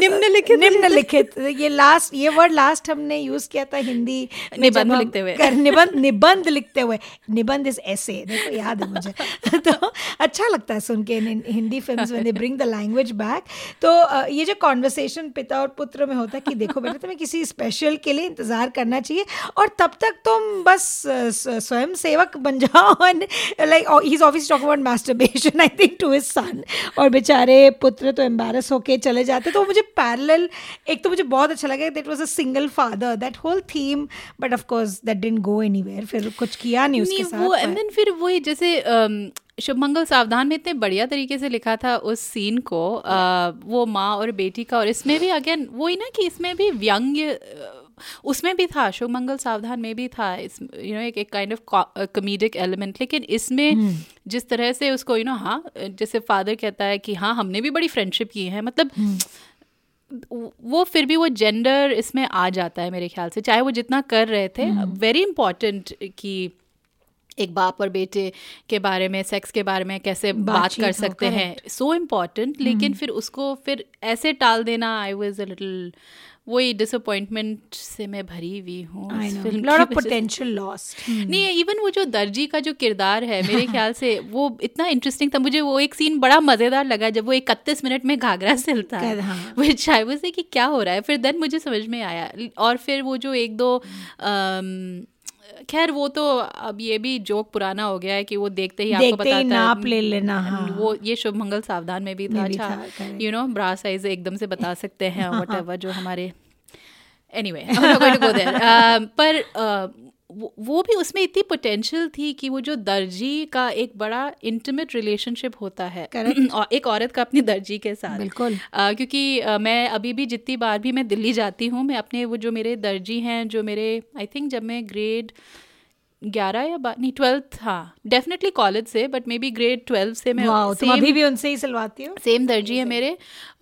निम्नलिखित। निम्नलिखित। ये लास्ट ये वर्ड लास्ट हमने यूज़ किया था हिंदी निबंध लिखते हुए। निबंध निबंध लिखते हुए। निबंध इस ऐसे देखो याद है मुझे। तो अच्छा लगता है सुन के Hindi films when they bring the language back तो ये जो कॉन्वर्सेशन पिता और पुत्र में होता है कि देखो बेटा तुम्हें किसी स्पेशल के लिए इंतज़ार करना चाहिए। और तब तक तुम बस स्वयं सेवक बन जाओ like he is office talk about masturbation I think to his son और बेचारे पुत्र तो एम्बेरस होके चले जाते। तो मुझे पैरेलल एक तो मुझे बहुत अच्छा लगा that was a single father that whole theme but of course that didn't go anywhere फिर कुछ किया नहीं उसके साथ वो एंड देन फिर वही जैसे शुभ मंगल सावधान में इतने बढ़िया तरीके से लिखा था उस सीन को आ, वो माँ और बेटी का और इसमें भी अगेन वो ही ना कि इसमें भी व्यंग्य उसमें भी था शुभ मंगल सावधान में भी था इस यू नो एक एक काइंड ऑफ़ कॉमेडिक एलिमेंट लेकिन इसमें हम्म। जिस तरह से उसको यू नो हाँ जैसे फादर कहता है कि हाँ हमने भी बड़ी फ्रेंडशिप की है मतलब हम्म। वो फिर भी वो जेंडर इसमें आ जाता है मेरे ख्याल से चाहे वो जितना कर रहे थे वेरी हम्म। इंपॉर्टेंट कि एक बाप और बेटे के बारे में सेक्स के बारे में कैसे बात कर सकते हैं सो इंपॉर्टेंट लेकिन फिर उसको फिर ऐसे टाल देना आई वॉज़ अ लिटल वही डिसअपॉइंटमेंट से मैं भरी हुई हूँ पोटेंशियल लॉस नहीं इवन वो जो दर्जी का जो किरदार है मेरे ख्याल से वो इतना इंटरेस्टिंग था। मुझे वो एक सीन बड़ा मज़ेदार लगा जब वो इकतीस मिनट में घाघरा सिलता है विच आई से कि क्या हो रहा है? फिर देन मुझे समझ में आया। और फिर वो जो एक दो खैर वो तो अब ये भी जोक पुराना हो गया है कि वो देखते ही देखते आपको बताता ही नाप ले लेना हाँ। वो ये शुभ मंगल सावधान में भी था अच्छा यू नो ब्रा साइज़ एकदम से बता सकते हैं वट एवर जो हमारे एनी वे पर uh, वो भी उसमें इतनी पोटेंशियल थी कि वो जो दर्जी का एक बड़ा इंटीमेट रिलेशनशिप होता है और एक औरत का अपनी दर्जी के साथ। बिल्कुल। आ, क्योंकि आ, मैं अभी भी जितनी बार भी मैं दिल्ली जाती हूँ मैं अपने वो जो मेरे दर्जी हैं जो मेरे आई थिंक जब मैं ग्रेड ग्यारह या नहीं ट्वेल्थ हाँ डेफिनेटली कॉलेज से but maybe grade twelve से मैं wow, तुम अभी भी उनसे ही सिलवाती हूँ? सेम दर्जी है मेरे।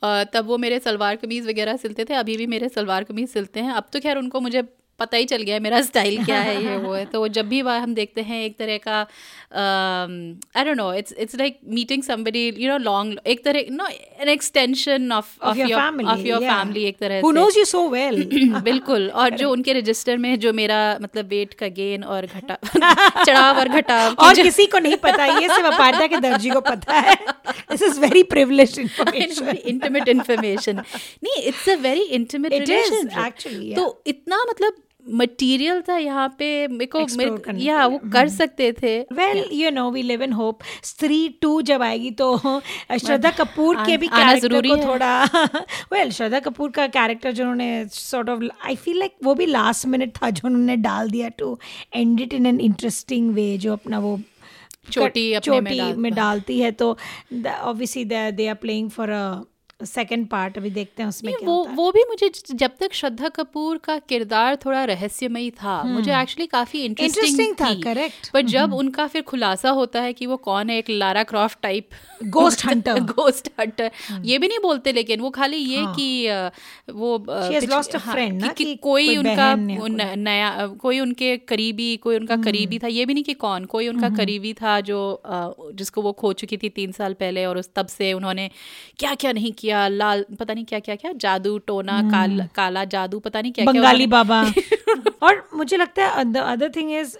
तब वो मेरे सलवार कमीज़ वगैरह सिलते थे अभी भी मेरे सलवार कमीज़ सिलते हैं। अब तो खैर उनको मुझे पता ही चल गया है मेरा स्टाइल क्या है ये वो है। तो जब भी वह हम देखते हैं एक तरह का I don't know it's it's like meeting somebody you know long एक तरह no an extension of of your of your family एक तरह who knows you so well बिल्कुल और जो उनके रजिस्टर में जो मेरा मतलब वेट का गेन और घटा चढ़ाव और घटाव और किसी को नहीं पता ये सिर्फ़ अपारता के दर्जी को पता है। This is very privileged information intimate information नहीं it's a very intimate relation actually तो इतना मतलब मटेरियल था यहाँ पे मेरे को मेरे या वो कर mm-hmm. सकते थे। Well you know we live in hope Stree two जब आएगी तो श्रद्धा कपूर के भी कैरेक्टर को थोड़ा वेल श्रद्धा कपूर का कैरेक्टर जो उन्होंने sort of I feel like वो भी लास्ट मिनट था जो उन्होंने डाल दिया to end it in an interesting way जो अपना वो चोटी चोटी में, में डालती। है। तो obviously they are playing for a second part अभी देखते हैं उसमें क्या वो होता है। वो भी मुझे जब तक श्रद्धा कपूर का किरदार थोड़ा रहस्यमयी था हम्म। मुझे एक्चुअली काफ़ी इंटरेस्टिंग था करेक्ट पर जब हम्म। उनका फिर खुलासा होता है कि वो कौन है एक Lara Croft type ghost hunter ghost hunter ये भी नहीं बोलते लेकिन वो खाली ये हाँ. कि वो लॉस्ट फ्रेंड ना कि, कि कोई उनका नया कोई उनके करीबी कोई उनका हम्म। करीबी था ये भी नहीं कि कौन कोई उनका करीबी था जो जिसको वो खो चुकी थी तीन साल पहले और उस तब से उन्होंने क्या क्या नहीं किया किया लाल पता नहीं क्या क्या? क्या जादू टोना hmm. काल, काला जादू पता नहीं क्या बंगाली क्या बाबा। और मुझे लगता है द अदर थिंग इज़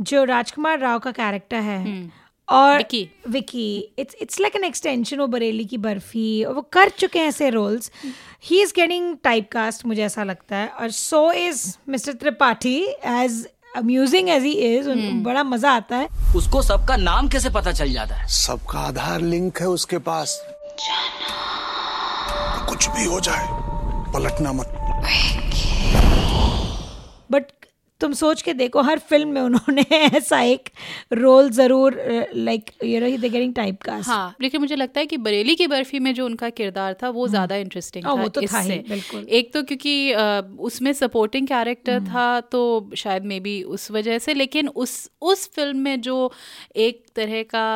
जो राजकुमार राव का कैरेक्टर है hmm. और Vicky. Vicky it's it's like an extension वो बरेली की बर्फ़ी और वो कर चुके हैं ऐसे roles he is getting type cast मुझे ऐसा लगता है और so is mister Tripathi as amusing as he is बड़ा मज़ा आता है। उसको सबका नाम कैसे पता चल जाता है? सबका आधार लिंक है उसके पास। कुछ भी हो जाए पलटना मत। बट तुम सोच के देखो हर फ़िल्म में उन्होंने ऐसा एक रोल ज़रूर like you know they getting type cast हाँ लेकिन मुझे लगता है कि बरेली की बर्फ़ी में जो उनका किरदार था वो हम्म। ज़्यादा इंटरेस्टिंग था वो तो था ही बिल्कुल। एक तो क्योंकि उसमें सपोर्टिंग कैरेक्टर हम्म। था तो शायद मे बी उस वजह से लेकिन उस उस फ़िल्म में जो एक तरह का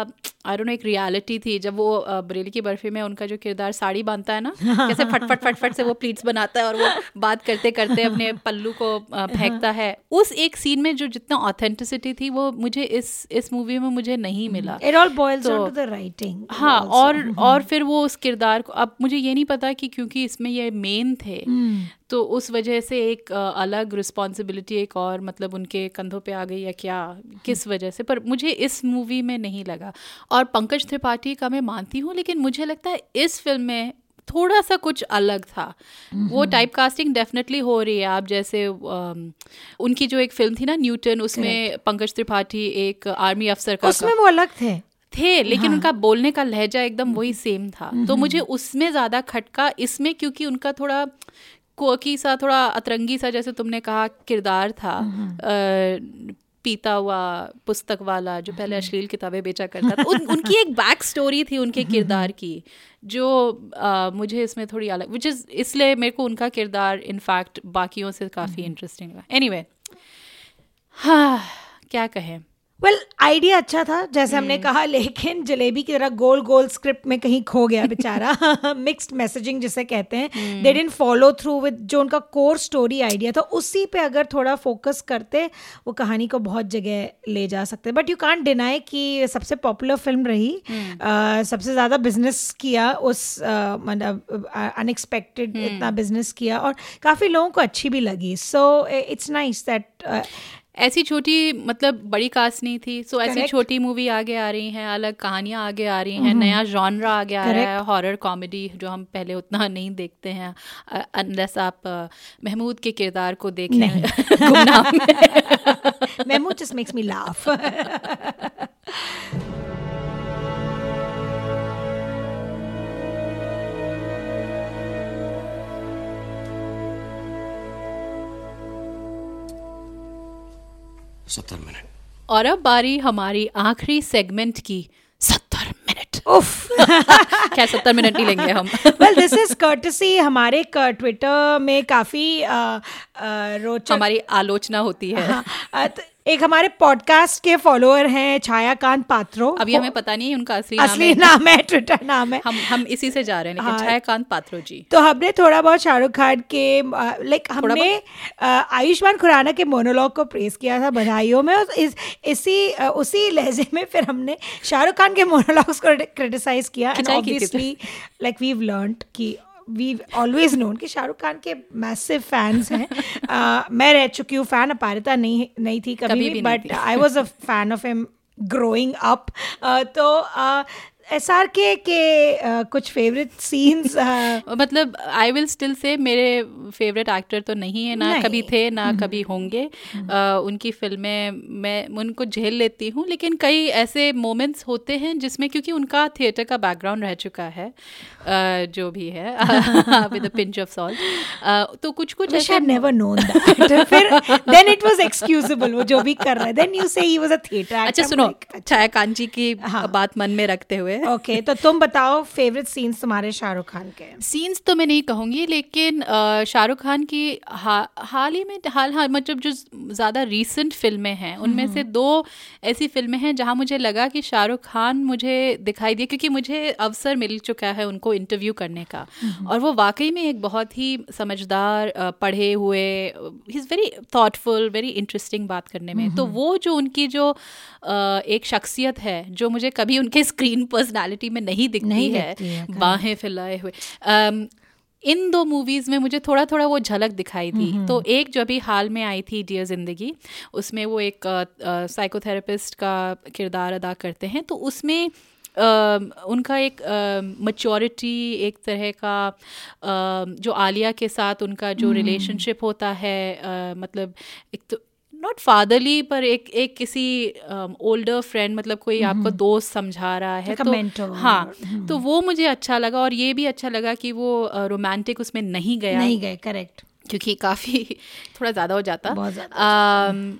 आई डोंट नो एक रियलिटी थी जब वो बरेली की बर्फ़ी में उनका जो किरदार साड़ी बांधता है ना कैसे फटफट फटफट से वो प्लीट्स बनाता है और वो बात करते करते अपने पल्लू को फेंकता है। उस एक सीन में जो जितना ऑथेंटिसिटी थी वो मुझे इस इस मूवी में मुझे नहीं मिला। It all boils down to the writing हाँ और और फिर वो उस किरदार को अब मुझे ये नहीं पता कि क्योंकि इसमें ये मेन थे hmm. तो उस वजह से एक अलग रिस्पॉन्सिबिलिटी एक और मतलब उनके कंधों पे आ गई या क्या? किस वजह से? पर मुझे इस मूवी में नहीं लगा। और पंकज त्रिपाठी का मैं मानती हूँ लेकिन मुझे लगता है इस फ़िल्म में थोड़ा सा कुछ अलग था। वो टाइप कास्टिंग डेफिनेटली हो रही है। आप जैसे आ, उनकी जो एक फ़िल्म थी ना न्यूटन उसमें पंकज त्रिपाठी एक आर्मी अफसर का उसमें वो अलग थे। थे लेकिन हाँ. उनका बोलने का लहजा एकदम वही सेम था। तो मुझे उसमें ज़्यादा खटका इसमें क्योंकि उनका थोड़ा कोकी सा थोड़ा अतरंगी सा जैसे तुमने कहा किरदार था पीता हुआ पुस्तक वाला जो पहले अश्लील किताबें बेचा करता था। उन, उनकी एक बैक स्टोरी थी उनके किरदार की जो आ, मुझे इसमें थोड़ी अलग विच इज़ इसलिए मेरे को उनका किरदार इनफैक्ट बाकियों से काफ़ी इंटरेस्टिंग लगा। एनी वे हाँ क्या कहें? वेल well, आइडिया अच्छा था जैसे हमने कहा लेकिन जलेबी की तरह गोल गोल स्क्रिप्ट में कहीं खो गया बेचारा। मिक्स्ड मैसेजिंग जिसे कहते हैं। They didn't follow through with जो उनका कोर स्टोरी आइडिया था उसी पे अगर थोड़ा फोकस करते वो कहानी को बहुत जगह ले जा सकते। बट यू कांट डिनाई कि सबसे पॉपुलर फ़िल्म रही। Uh, सबसे ज़्यादा बिज़नेस किया उस मतलब अनएक्सपेक्टेड इतना बिज़नेस किया और काफ़ी लोगों को अच्छी भी लगी। सो इट्स नाइस दैट ऐसी छोटी मतलब बड़ी कास्ट नहीं थी सो so ऐसी छोटी मूवी आगे आ रही हैं अलग कहानियाँ आगे आ रही हैं. नया जॉनरा आगे आ रहा है हॉरर कॉमेडी जो हम पहले उतना नहीं देखते हैं अनलेस आप महमूद के किरदार को देखें Mehmood just makes me laugh सत्तर मिनट। और अब बारी हमारी आखिरी सेगमेंट की सत्तर मिनट। उफ। क्या सत्तर मिनट ही लेंगे हम? वेल दिस इज़ कर्टसी हमारे ट्विटर में काफ़ी रोचक हमारी आलोचना होती है। हाँ, एक हमारे पॉडकास्ट के फॉलोअर हैं छायाकांत पात्रो। अभी हमें पता नहीं उनका असली असली नाम है ट्विटर नाम है। हम हम इसी से जा रहे हैं लेकिन हाँ, छायाकांत पात्रो जी। तो हमने थोड़ा बहुत शाहरुख खान के लाइक हमने आयुष्मान खुराना के मोनोलॉग को प्रेस किया था बधाइयों में और इस इसी उसी लहजे में फिर हमने शाहरुख खान के मोनोलॉग्स को क्रिटिसाइज किया। And obviously like we learn कि वी ऑलवेज नोन कि शाहरुख खान के मैसिव फैंस हैं। uh, मैं रह चुकी हूँ फ़ैन अपारिता नहीं नहीं थी कभी, कभी भी but I was a fan of em growing up तो uh, एस आर के के कुछ फेवरेट सीन्स मतलब आई विल स्टिल से मेरे फेवरेट एक्टर तो नहीं है ना नहीं. कभी थे ना हम्म। कभी होंगे uh, उनकी फ़िल्में मैं उनको झेल लेती हूँ लेकिन कई ऐसे मोमेंट्स होते हैं जिसमें क्योंकि उनका थिएटर का बैकग्राउंड रह चुका है uh, जो भी है विद पिंच ऑफ़ सॉल्ट तो कुछ कुछ ऐसे नेवर नोन फिर देन इट वाज एक्सक्यूजेबल वो जो भी कर रहा है देन यू से ही वाज अ थिएटर अच्छा सुनो छाया कांची की हाँ. बात मन में रखते हुए ओके okay, तो तुम बताओ फेवरेट सीन्स तुम्हारे शाहरुख खान के सीन्स तो मैं नहीं कहूँगी लेकिन शाहरुख खान की हा, हाल ही में हाल हाल मतलब जो ज़्यादा रीसेंट फ़िल्में हैं उनमें हम्म। से दो ऐसी फ़िल्में हैं जहाँ मुझे लगा कि शाहरुख खान मुझे दिखाई दिए क्योंकि मुझे अवसर मिल चुका है उनको इंटरव्यू करने का हम्म। और वो वाकई में एक बहुत ही समझदार पढ़े हुए he is very thoughtful very interesting बात करने में तो हम्म। वो जो उनकी जो एक शख्सियत है जो मुझे कभी उनके स्क्रीन पर्सनालिटी में नहीं दिखती नहीं है, है बाहें फैलाए हुए। um, इन दो मूवीज़ में मुझे थोड़ा थोड़ा वो झलक दिखाई दी। तो एक जो अभी हाल में आई थी डियर ज़िंदगी उसमें वो एक साइकोथेरेपिस्ट का किरदार अदा करते हैं। तो उसमें Uh, उनका एक मच्योरिटी uh, एक तरह का uh, जो आलिया के साथ उनका जो रिलेशनशिप होता है मतलब एक तो नॉट फादरली पर एक एक किसी ओल्डर um, फ्रेंड मतलब कोई mm-hmm. आपको दोस्त समझा रहा है तो हाँ mm-hmm. तो वो मुझे अच्छा लगा और ये भी अच्छा लगा कि वो रोमांटिक uh, उसमें नहीं गया नहीं गए करेक्ट क्योंकि काफ़ी थोड़ा ज़्यादा हो जाता बहुत ज़्यादा um,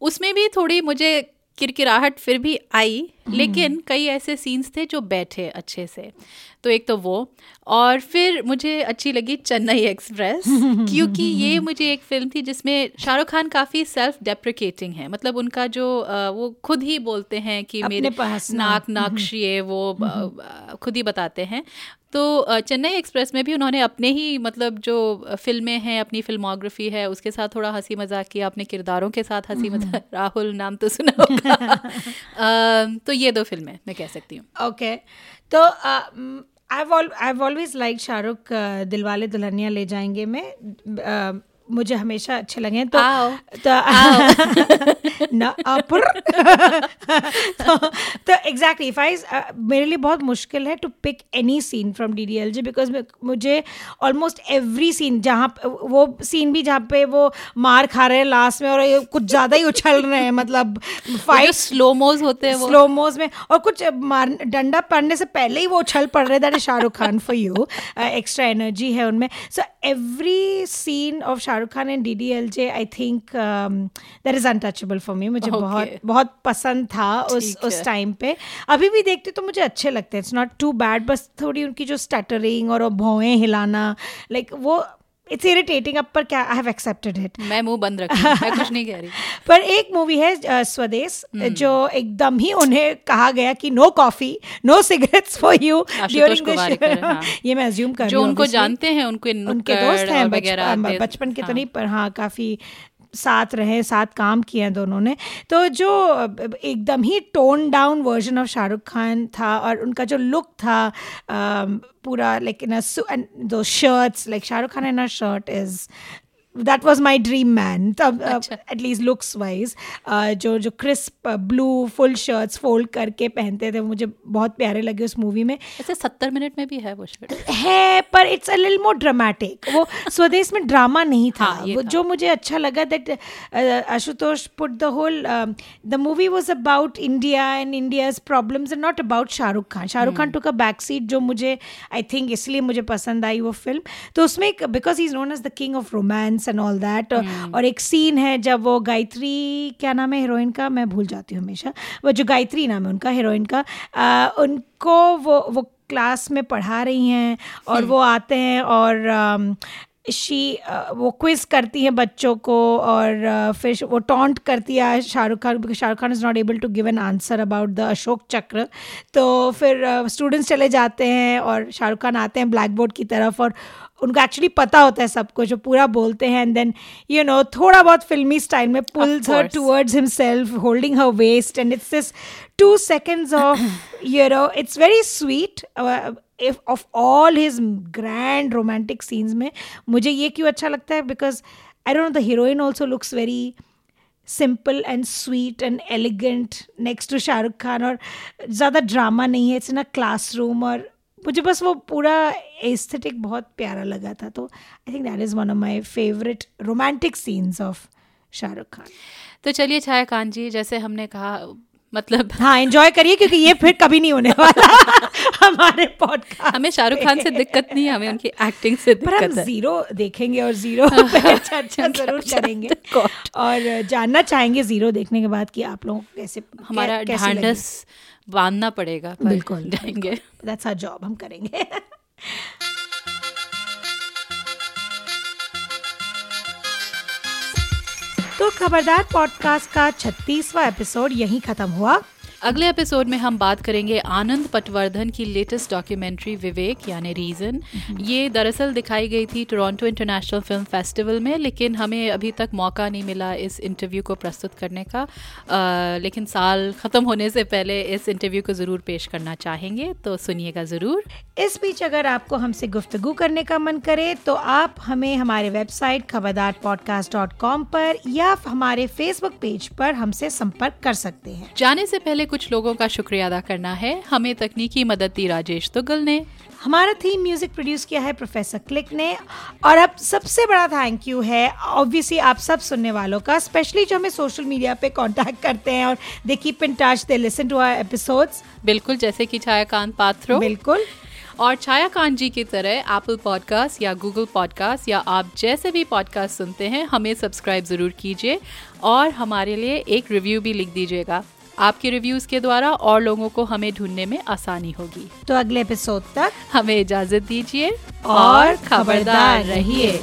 उसमें भी थोड़ी मुझे किरकिराहट फिर भी आई हम्म। लेकिन कई ऐसे सीन्स थे जो बैठे अच्छे से। तो एक तो वो और फिर मुझे अच्छी लगी चेन्नई एक्सप्रेस क्योंकि ये मुझे एक फ़िल्म थी जिसमें शाहरुख खान काफ़ी सेल्फ डेप्रिकेटिंग है। मतलब उनका जो वो खुद ही बोलते हैं कि मेरे नाक नाक्श ये वो खुद ही बताते हैं। तो चेन्नई एक्सप्रेस में भी उन्होंने अपने ही मतलब जो फ़िल्में हैं अपनी फिल्मोग्राफी है उसके साथ थोड़ा हँसी मज़ाक किया अपने किरदारों के साथ हँसी मज़ाक राहुल नाम तो सुना होगा। तो ये दो फ़िल्में मैं कह सकती हूँ। ओके तो I I always like Shahrukh Dilwale Dulhania Le जाएँगे में मुझे हमेशा अच्छे लगे तो आओ, तो न तो एग्जैक्टली तो फाइज मेरे लिए बहुत मुश्किल है to pick any scene from D D L J because मुझे ऑलमोस्ट एवरी सीन जहाँ वो सीन भी जहाँ पे वो मार खा रहे हैं लास्ट में और कुछ ज़्यादा ही उछल रहे हैं मतलब फाइट स्लोमोज होते हैं स्लोमोज में और कुछ मार डंडा पड़ने से पहले ही वो उछल पड़ रहे that Shahrukh Khan for you extra energy है उनमें। So every scene of Shahrukh Khan and D D L J I think that is untouchable for me मुझे okay. बहुत बहुत पसंद था उस उस टाइम पे। अभी भी देखते तो मुझे अच्छे लगते हैं। इट्स नॉट टू बैड बस थोड़ी उनकी जो स्टटरिंग और भौएँ हिलाना लाइक like, वो इट्स इरिटेटिंग अब पर क्या आई हैव एक्सेप्टेड इट मैं मुँह बंद रखी मैं कुछ नहीं कह रही पर एक मूवी है स्वदेश हम्म। जो एकदम ही उन्हें कहा गया कि no coffee no cigarettes for you during this हाँ। ये मैं अज्यूम कर रही जो उनको जानते हैं उनके उनके दोस्त हैं वगैरह बचपन के तो हाँ। नहीं पर हाँ काफ़ी साथ रहे, साथ काम किए हैं दोनों ने। तो जो, एकदम ही tone down version of Shahrukh Khan था और उनका जो लुक था पूरा लाइक इन दो shirts like Shahrukh Khan in a shirt is that was my dream man तब। एटलीस्ट लुक्स वाइज जो जो crisp blue full shirts fold करके पहनते थे मुझे बहुत प्यारे लगे उस मूवी में। ऐसे सत्तर मिनट में भी है वो शर्ट है पर इट्स अ लिल मोर ड्रामेटिक वो स्वदेश में ड्रामा नहीं था। हाँ, वो था। जो मुझे अच्छा लगा that Ashutosh put the whole the movie was about India and India's problems and not about Shahrukh Khan Shahrukh Khan took a back seat जो मुझे आई थिंक इसलिए मुझे पसंद आई वो फ़िल्म तो उसमें because he is known as the king of romance and all that और एक सीन है जब वो गायत्री क्या नाम है हीरोइन का? मैं भूल जाती हूँ हमेशा। वो जो गायत्री नाम है उनका हीरोइन का आ, उनको वो वो क्लास में पढ़ा रही हैं और वो आते हैं और शी वो क्विज करती हैं बच्चों को और फिर वो टॉन्ट करती है Shahrukh Khan because Shahrukh Khan is not able to give an answer about the Ashok Chakra तो फिर स्टूडेंट्स चले जाते हैं और शाहरुख खान आते हैं ब्लैक बोर्ड की तरफ़ और उनको एक्चुअली पता होता है सब कुछ जो पूरा बोलते हैं एंड देन यू नो थोड़ा बहुत फिल्मी स्टाइल में pulls her course. towards himself holding her waist and it's two seconds seconds of you know it's very if, of all his grand romantic scenes में, मुझे ये क्यों अच्छा लगता है? Because I don't know the heroine also looks very simple and sweet and elegant next to Shahrukh Khan और ज़्यादा drama नहीं है इट्स इन अ क्लासरूम और मुझे बस वो पूरा एस्थेटिक बहुत प्यारा लगा था। तो I think that is one of my favourite romantic scenes of Shahrukh Khan तो चलिए, छाया खान जी, जैसे हमने कहा मतलब हाँ एंजॉय करिए क्योंकि ये फिर कभी नहीं होने वाला। हमारे पॉडकास्ट हमें शाहरुख खान से दिक्कत नहीं है हमें उनकी एक्टिंग से दिक्कत पर हम है। ज़ीरो देखेंगे और ज़ीरो चर्चा ज़रूर करेंगे। और जानना चाहेंगे ज़ीरो देखने के बाद कि आप लोगों को कैसे हमारा ढांढस बांधना पड़ेगा बिल्कुल जाएँगे। दैट्स आवर जॉब हम करेंगे। तो खबरदार पॉडकास्ट का छत्तीसवां एपिसोड यहीं खत्म हुआ। अगले एपिसोड में हम बात करेंगे आनंद पटवर्धन की लेटेस्ट डॉक्यूमेंट्री विवेक यानी रीजन ये दरअसल दिखाई गई थी टोरंटो इंटरनेशनल फ़िल्म फेस्टिवल में लेकिन हमें अभी तक मौका नहीं मिला इस इंटरव्यू को प्रस्तुत करने का। अ, लेकिन साल ख़त्म होने से पहले इस इंटरव्यू को ज़रूर पेश करना चाहेंगे तो सुनिएगा ज़रूर। इस बीच अगर आपको हमसे गुफ्तगू करने का मन करे तो आप हमें हमारे वेबसाइट खबरदार पॉडकास्ट डॉट कॉम पर या हमारे फेसबुक पेज पर हमसे संपर्क कर सकते हैं। जाने से पहले कुछ लोगों का शुक्रिया अदा करना है। हमें तकनीकी मदद दी राजेश तुगल ने। हमारा थीम म्यूज़िक प्रोड्यूस किया है प्रोफेसर क्लिक ने। और अब सबसे बड़ा थैंक यू है ऑब्वियसली आप सब सुनने वालों का स्पेशली जो हमें सोशल मीडिया पे कांटेक्ट करते हैं और they keep in touch they listen to our episodes बिल्कुल जैसे कि छायाकांत पात्रो। बिल्कुल। और छाया कांत जी की तरह एप्पल पॉडकास्ट या गूगल पॉडकास्ट या आप जैसे भी पॉडकास्ट सुनते हैं हमें सब्सक्राइब ज़रूर कीजिए। और हमारे लिए एक रिव्यू भी लिख दीजिएगा। आपके रिव्यूज़ के द्वारा और लोगों को हमें ढूँढने में आसानी होगी तो अगले एपिसोड तक हमें इजाज़त दीजिए और खबरदार रहिए।